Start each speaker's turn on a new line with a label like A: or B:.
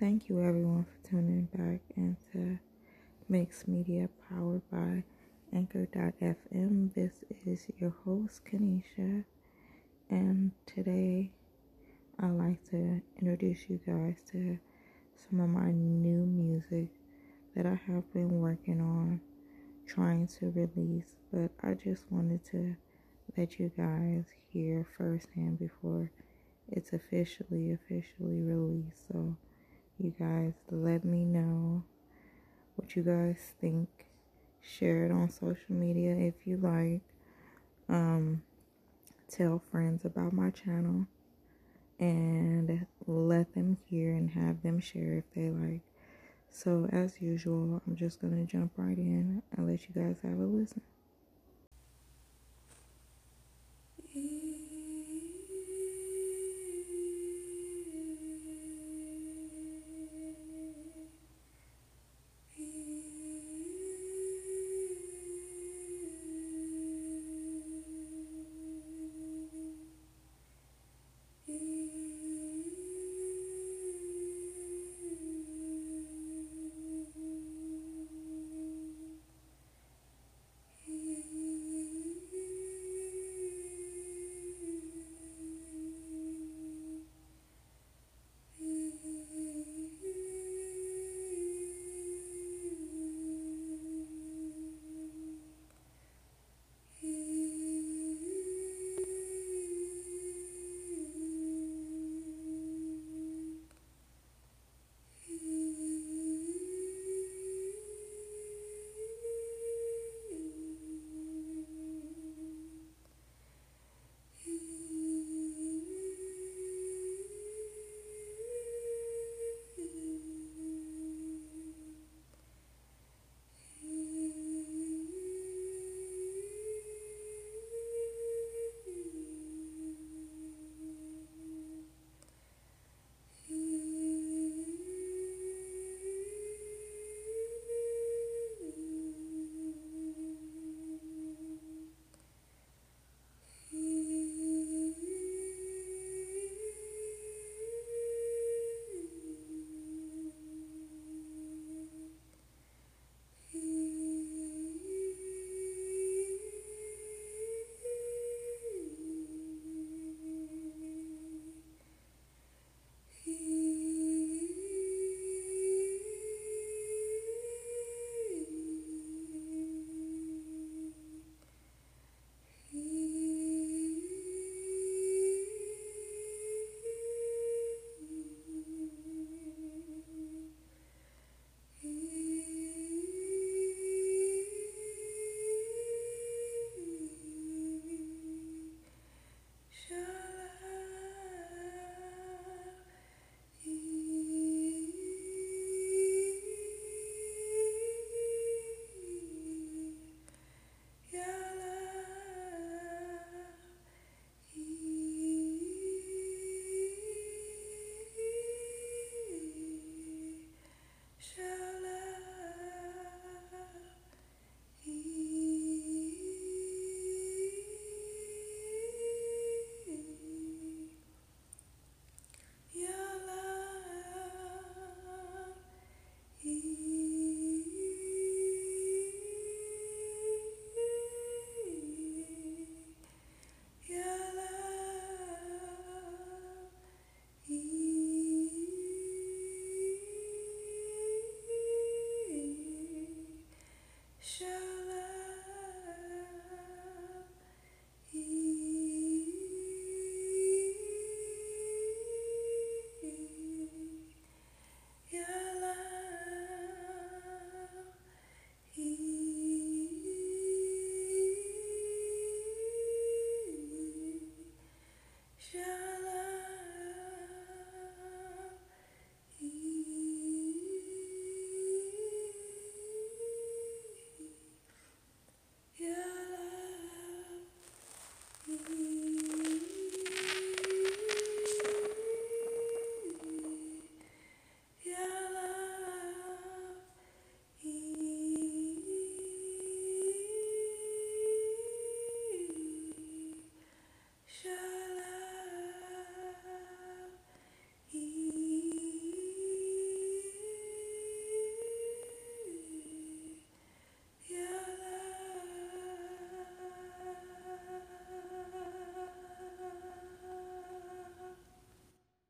A: Thank you, everyone, for tuning back into Mixed Media powered by Anchor.fm. This is your host, Kanisha, and today I'd like to introduce you guys to some of my new music that I have been working on trying to release, but I just wanted to let you guys hear firsthand before it's officially officially released. So you guys let me know what you guys think. Share it on social media if you like. Um, tell friends about my channel and let them hear and have them share if they like. So, as usual, I'm just going to jump right in and let you guys have a listen. Sure.